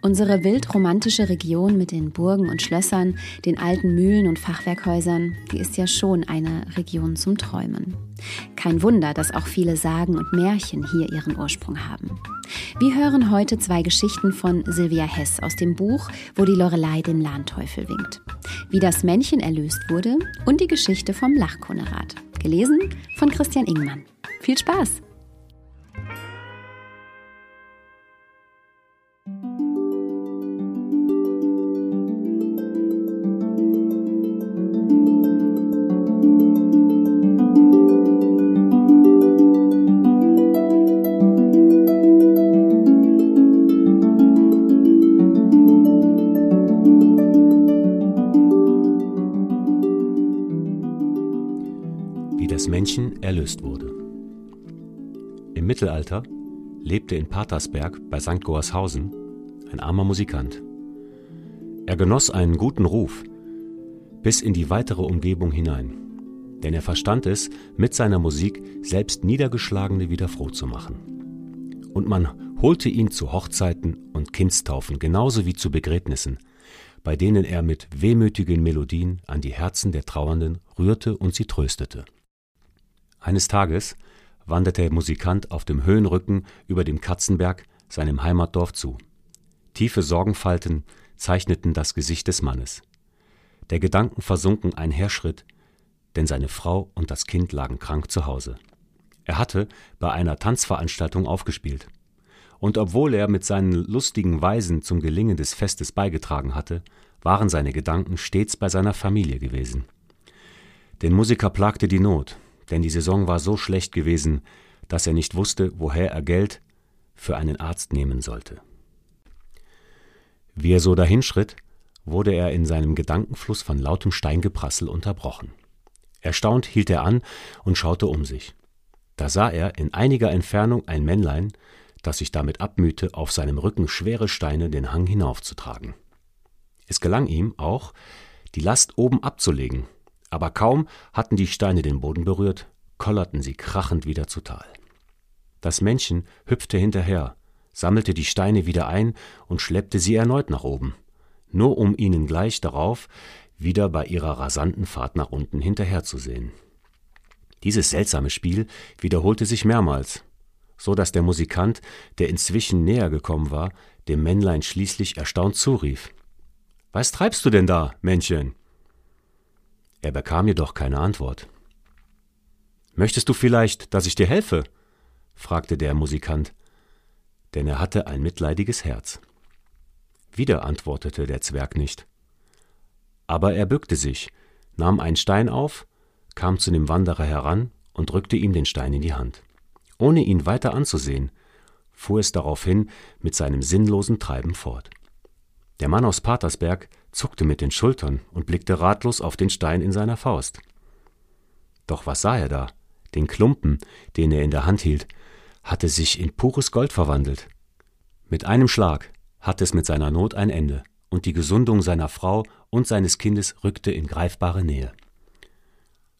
Unsere wildromantische Region mit den Burgen und Schlössern, den alten Mühlen und Fachwerkhäusern, die ist ja schon eine Region zum Träumen. Kein Wunder, dass auch viele Sagen und Märchen hier ihren Ursprung haben. Wir hören heute zwei Geschichten von Sylvia Hess aus dem Buch Wo die Lorelei den Lahnteufel winkt. Wie das Männchen erlöst wurde und die Geschichte vom Lachkonerat. Gelesen von Christian Ingmann. Viel Spaß! Männchen erlöst wurde. Im Mittelalter lebte in Patersberg bei St. Goarshausen ein armer Musikant. Er genoss einen guten Ruf bis in die weitere Umgebung hinein, denn er verstand es, mit seiner Musik selbst Niedergeschlagene wieder froh zu machen. Und man holte ihn zu Hochzeiten und Kindstaufen genauso wie zu Begräbnissen, bei denen er mit wehmütigen Melodien an die Herzen der Trauernden rührte und sie tröstete. Eines Tages wanderte der Musikant auf dem Höhenrücken über dem Katzenberg seinem Heimatdorf zu. Tiefe Sorgenfalten zeichneten das Gesicht des Mannes. Der Gedanken versunken einherschritt, denn seine Frau und das Kind lagen krank zu Hause. Er hatte bei einer Tanzveranstaltung aufgespielt. Und obwohl er mit seinen lustigen Weisen zum Gelingen des Festes beigetragen hatte, waren seine Gedanken stets bei seiner Familie gewesen. Den Musiker plagte die Not, denn die Saison war so schlecht gewesen, dass er nicht wusste, woher er Geld für einen Arzt nehmen sollte. Wie er so dahinschritt, wurde er in seinem Gedankenfluss von lautem Steingeprassel unterbrochen. Erstaunt hielt er an und schaute um sich. Da sah er in einiger Entfernung ein Männlein, das sich damit abmühte, auf seinem Rücken schwere Steine den Hang hinaufzutragen. Es gelang ihm auch, die Last oben abzulegen aber kaum hatten die Steine den Boden berührt, kollerten sie krachend wieder zu Tal. Das Männchen hüpfte hinterher, sammelte die Steine wieder ein und schleppte sie erneut nach oben, nur um ihnen gleich darauf wieder bei ihrer rasanten Fahrt nach unten hinterherzusehen. Dieses seltsame Spiel wiederholte sich mehrmals, so dass der Musikant, der inzwischen näher gekommen war, dem Männlein schließlich erstaunt zurief Was treibst du denn da, Männchen? Er bekam jedoch keine Antwort. Möchtest du vielleicht, dass ich dir helfe? fragte der Musikant, denn er hatte ein mitleidiges Herz. Wieder antwortete der Zwerg nicht. Aber er bückte sich, nahm einen Stein auf, kam zu dem Wanderer heran und drückte ihm den Stein in die Hand. Ohne ihn weiter anzusehen, fuhr es daraufhin mit seinem sinnlosen Treiben fort. Der Mann aus Patersberg zuckte mit den Schultern und blickte ratlos auf den Stein in seiner Faust. Doch was sah er da? Den Klumpen, den er in der Hand hielt, hatte sich in pures Gold verwandelt. Mit einem Schlag hatte es mit seiner Not ein Ende, und die Gesundung seiner Frau und seines Kindes rückte in greifbare Nähe.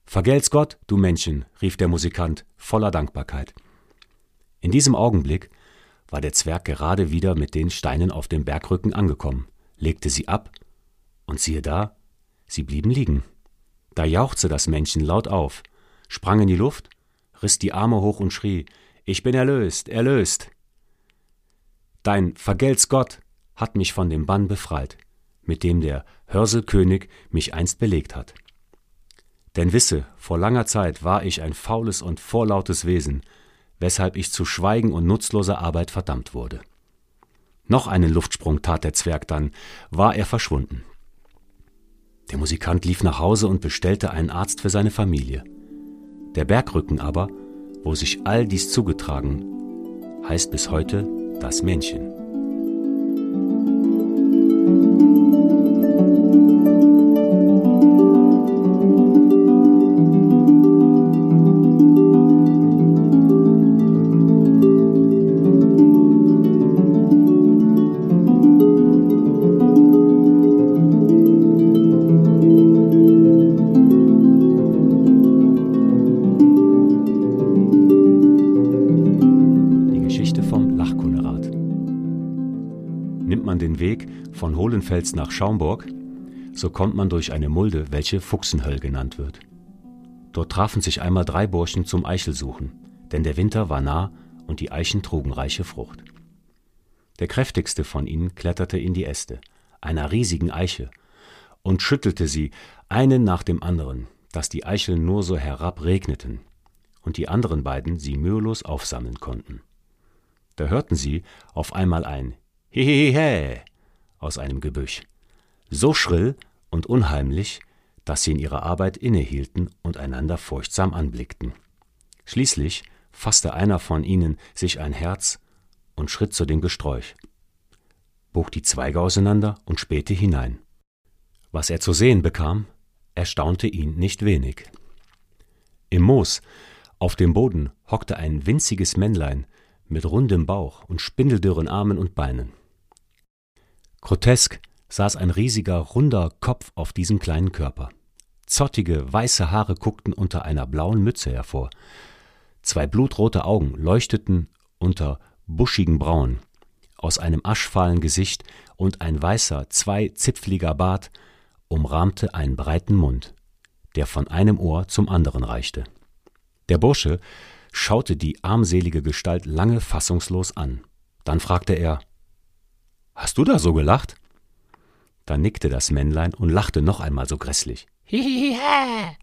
Vergelt's Gott, du Männchen, rief der Musikant voller Dankbarkeit. In diesem Augenblick war der Zwerg gerade wieder mit den Steinen auf dem Bergrücken angekommen, legte sie ab und siehe da, sie blieben liegen. Da jauchzte das Männchen laut auf, sprang in die Luft, riss die Arme hoch und schrie, Ich bin erlöst, erlöst. Dein Vergelt's Gott hat mich von dem Bann befreit, mit dem der Hörselkönig mich einst belegt hat. Denn wisse, vor langer Zeit war ich ein faules und vorlautes Wesen, weshalb ich zu Schweigen und nutzloser Arbeit verdammt wurde. Noch einen Luftsprung tat der Zwerg dann, war er verschwunden. Der Musikant lief nach Hause und bestellte einen Arzt für seine Familie. Der Bergrücken aber, wo sich all dies zugetragen, heißt bis heute das Männchen. Man den Weg von Hohlenfels nach Schaumburg, so kommt man durch eine Mulde, welche Fuchsenhöll genannt wird. Dort trafen sich einmal drei Burschen zum Eichelsuchen, denn der Winter war nah und die Eichen trugen reiche Frucht. Der kräftigste von ihnen kletterte in die Äste, einer riesigen Eiche, und schüttelte sie, einen nach dem anderen, dass die Eicheln nur so herabregneten, und die anderen beiden sie mühelos aufsammeln konnten. Da hörten sie auf einmal ein Hehehe aus einem Gebüsch, so schrill und unheimlich, dass sie in ihrer Arbeit innehielten und einander furchtsam anblickten. Schließlich fasste einer von ihnen sich ein Herz und schritt zu dem Gesträuch, bog die Zweige auseinander und spähte hinein. Was er zu sehen bekam, erstaunte ihn nicht wenig. Im Moos, auf dem Boden, hockte ein winziges Männlein mit rundem Bauch und spindeldürren Armen und Beinen. Grotesk saß ein riesiger, runder Kopf auf diesem kleinen Körper. Zottige, weiße Haare guckten unter einer blauen Mütze hervor. Zwei blutrote Augen leuchteten unter buschigen Brauen. Aus einem aschfahlen Gesicht und ein weißer, zweizipfliger Bart umrahmte einen breiten Mund, der von einem Ohr zum anderen reichte. Der Bursche schaute die armselige Gestalt lange fassungslos an. Dann fragte er Hast du da so gelacht? Da nickte das Männlein und lachte noch einmal so grässlich. Hihihi.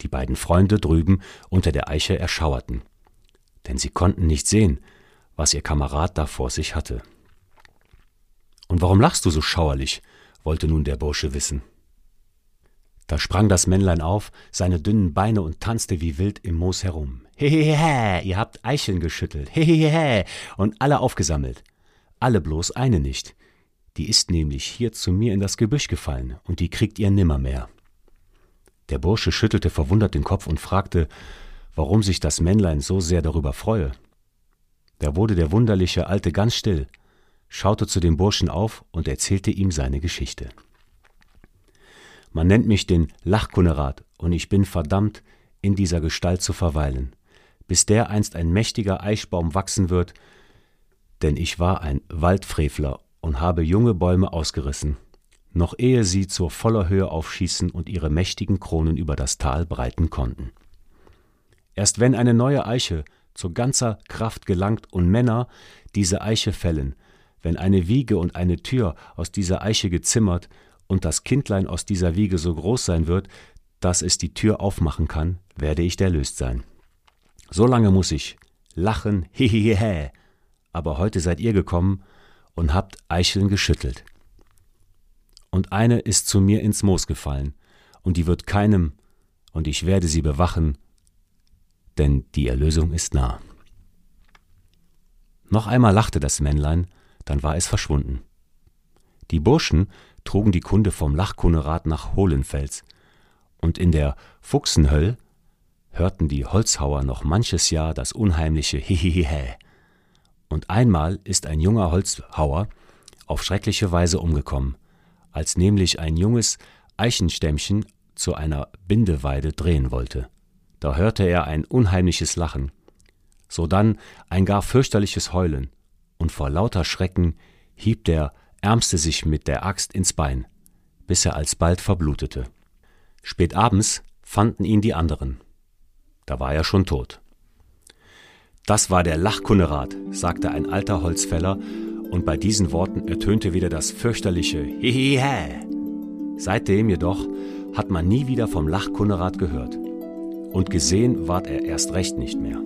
Die beiden Freunde drüben unter der Eiche erschauerten, denn sie konnten nicht sehen, was ihr Kamerad da vor sich hatte. Und warum lachst du so schauerlich? wollte nun der Bursche wissen. Da sprang das Männlein auf, seine dünnen Beine und tanzte wie wild im Moos herum. Hehehe, ihr habt Eicheln geschüttelt, hehehe, und alle aufgesammelt. Alle bloß eine nicht, die ist nämlich hier zu mir in das Gebüsch gefallen, und die kriegt ihr nimmermehr. Der Bursche schüttelte verwundert den Kopf und fragte, warum sich das Männlein so sehr darüber freue. Da wurde der wunderliche Alte ganz still, schaute zu dem Burschen auf und erzählte ihm seine Geschichte. Man nennt mich den Lachkunnerat, und ich bin verdammt, in dieser Gestalt zu verweilen, bis der einst ein mächtiger Eichbaum wachsen wird, denn ich war ein Waldfrevler und habe junge Bäume ausgerissen, noch ehe sie zur voller Höhe aufschießen und ihre mächtigen Kronen über das Tal breiten konnten. Erst wenn eine neue Eiche zu ganzer Kraft gelangt und Männer diese Eiche fällen, wenn eine Wiege und eine Tür aus dieser Eiche gezimmert und das Kindlein aus dieser Wiege so groß sein wird, dass es die Tür aufmachen kann, werde ich erlöst sein. So lange muss ich lachen, hihihi, aber heute seid ihr gekommen und habt Eicheln geschüttelt. Und eine ist zu mir ins Moos gefallen, und die wird keinem, und ich werde sie bewachen, denn die Erlösung ist nah. Noch einmal lachte das Männlein, dann war es verschwunden. Die Burschen trugen die Kunde vom Lachkunnerat nach Hohlenfels, und in der Fuchsenhöll hörten die Holzhauer noch manches Jahr das unheimliche Hihihihe. Und einmal ist ein junger Holzhauer auf schreckliche Weise umgekommen, als nämlich ein junges Eichenstämmchen zu einer Bindeweide drehen wollte. Da hörte er ein unheimliches Lachen, sodann ein gar fürchterliches Heulen, und vor lauter Schrecken hieb der Ärmste sich mit der Axt ins Bein, bis er alsbald verblutete. Spät abends fanden ihn die anderen. Da war er schon tot. Das war der Lachkunnerat, sagte ein alter Holzfäller, und bei diesen Worten ertönte wieder das fürchterliche Hihihe. Seitdem jedoch hat man nie wieder vom Lachkunnerat gehört. Und gesehen ward er erst recht nicht mehr.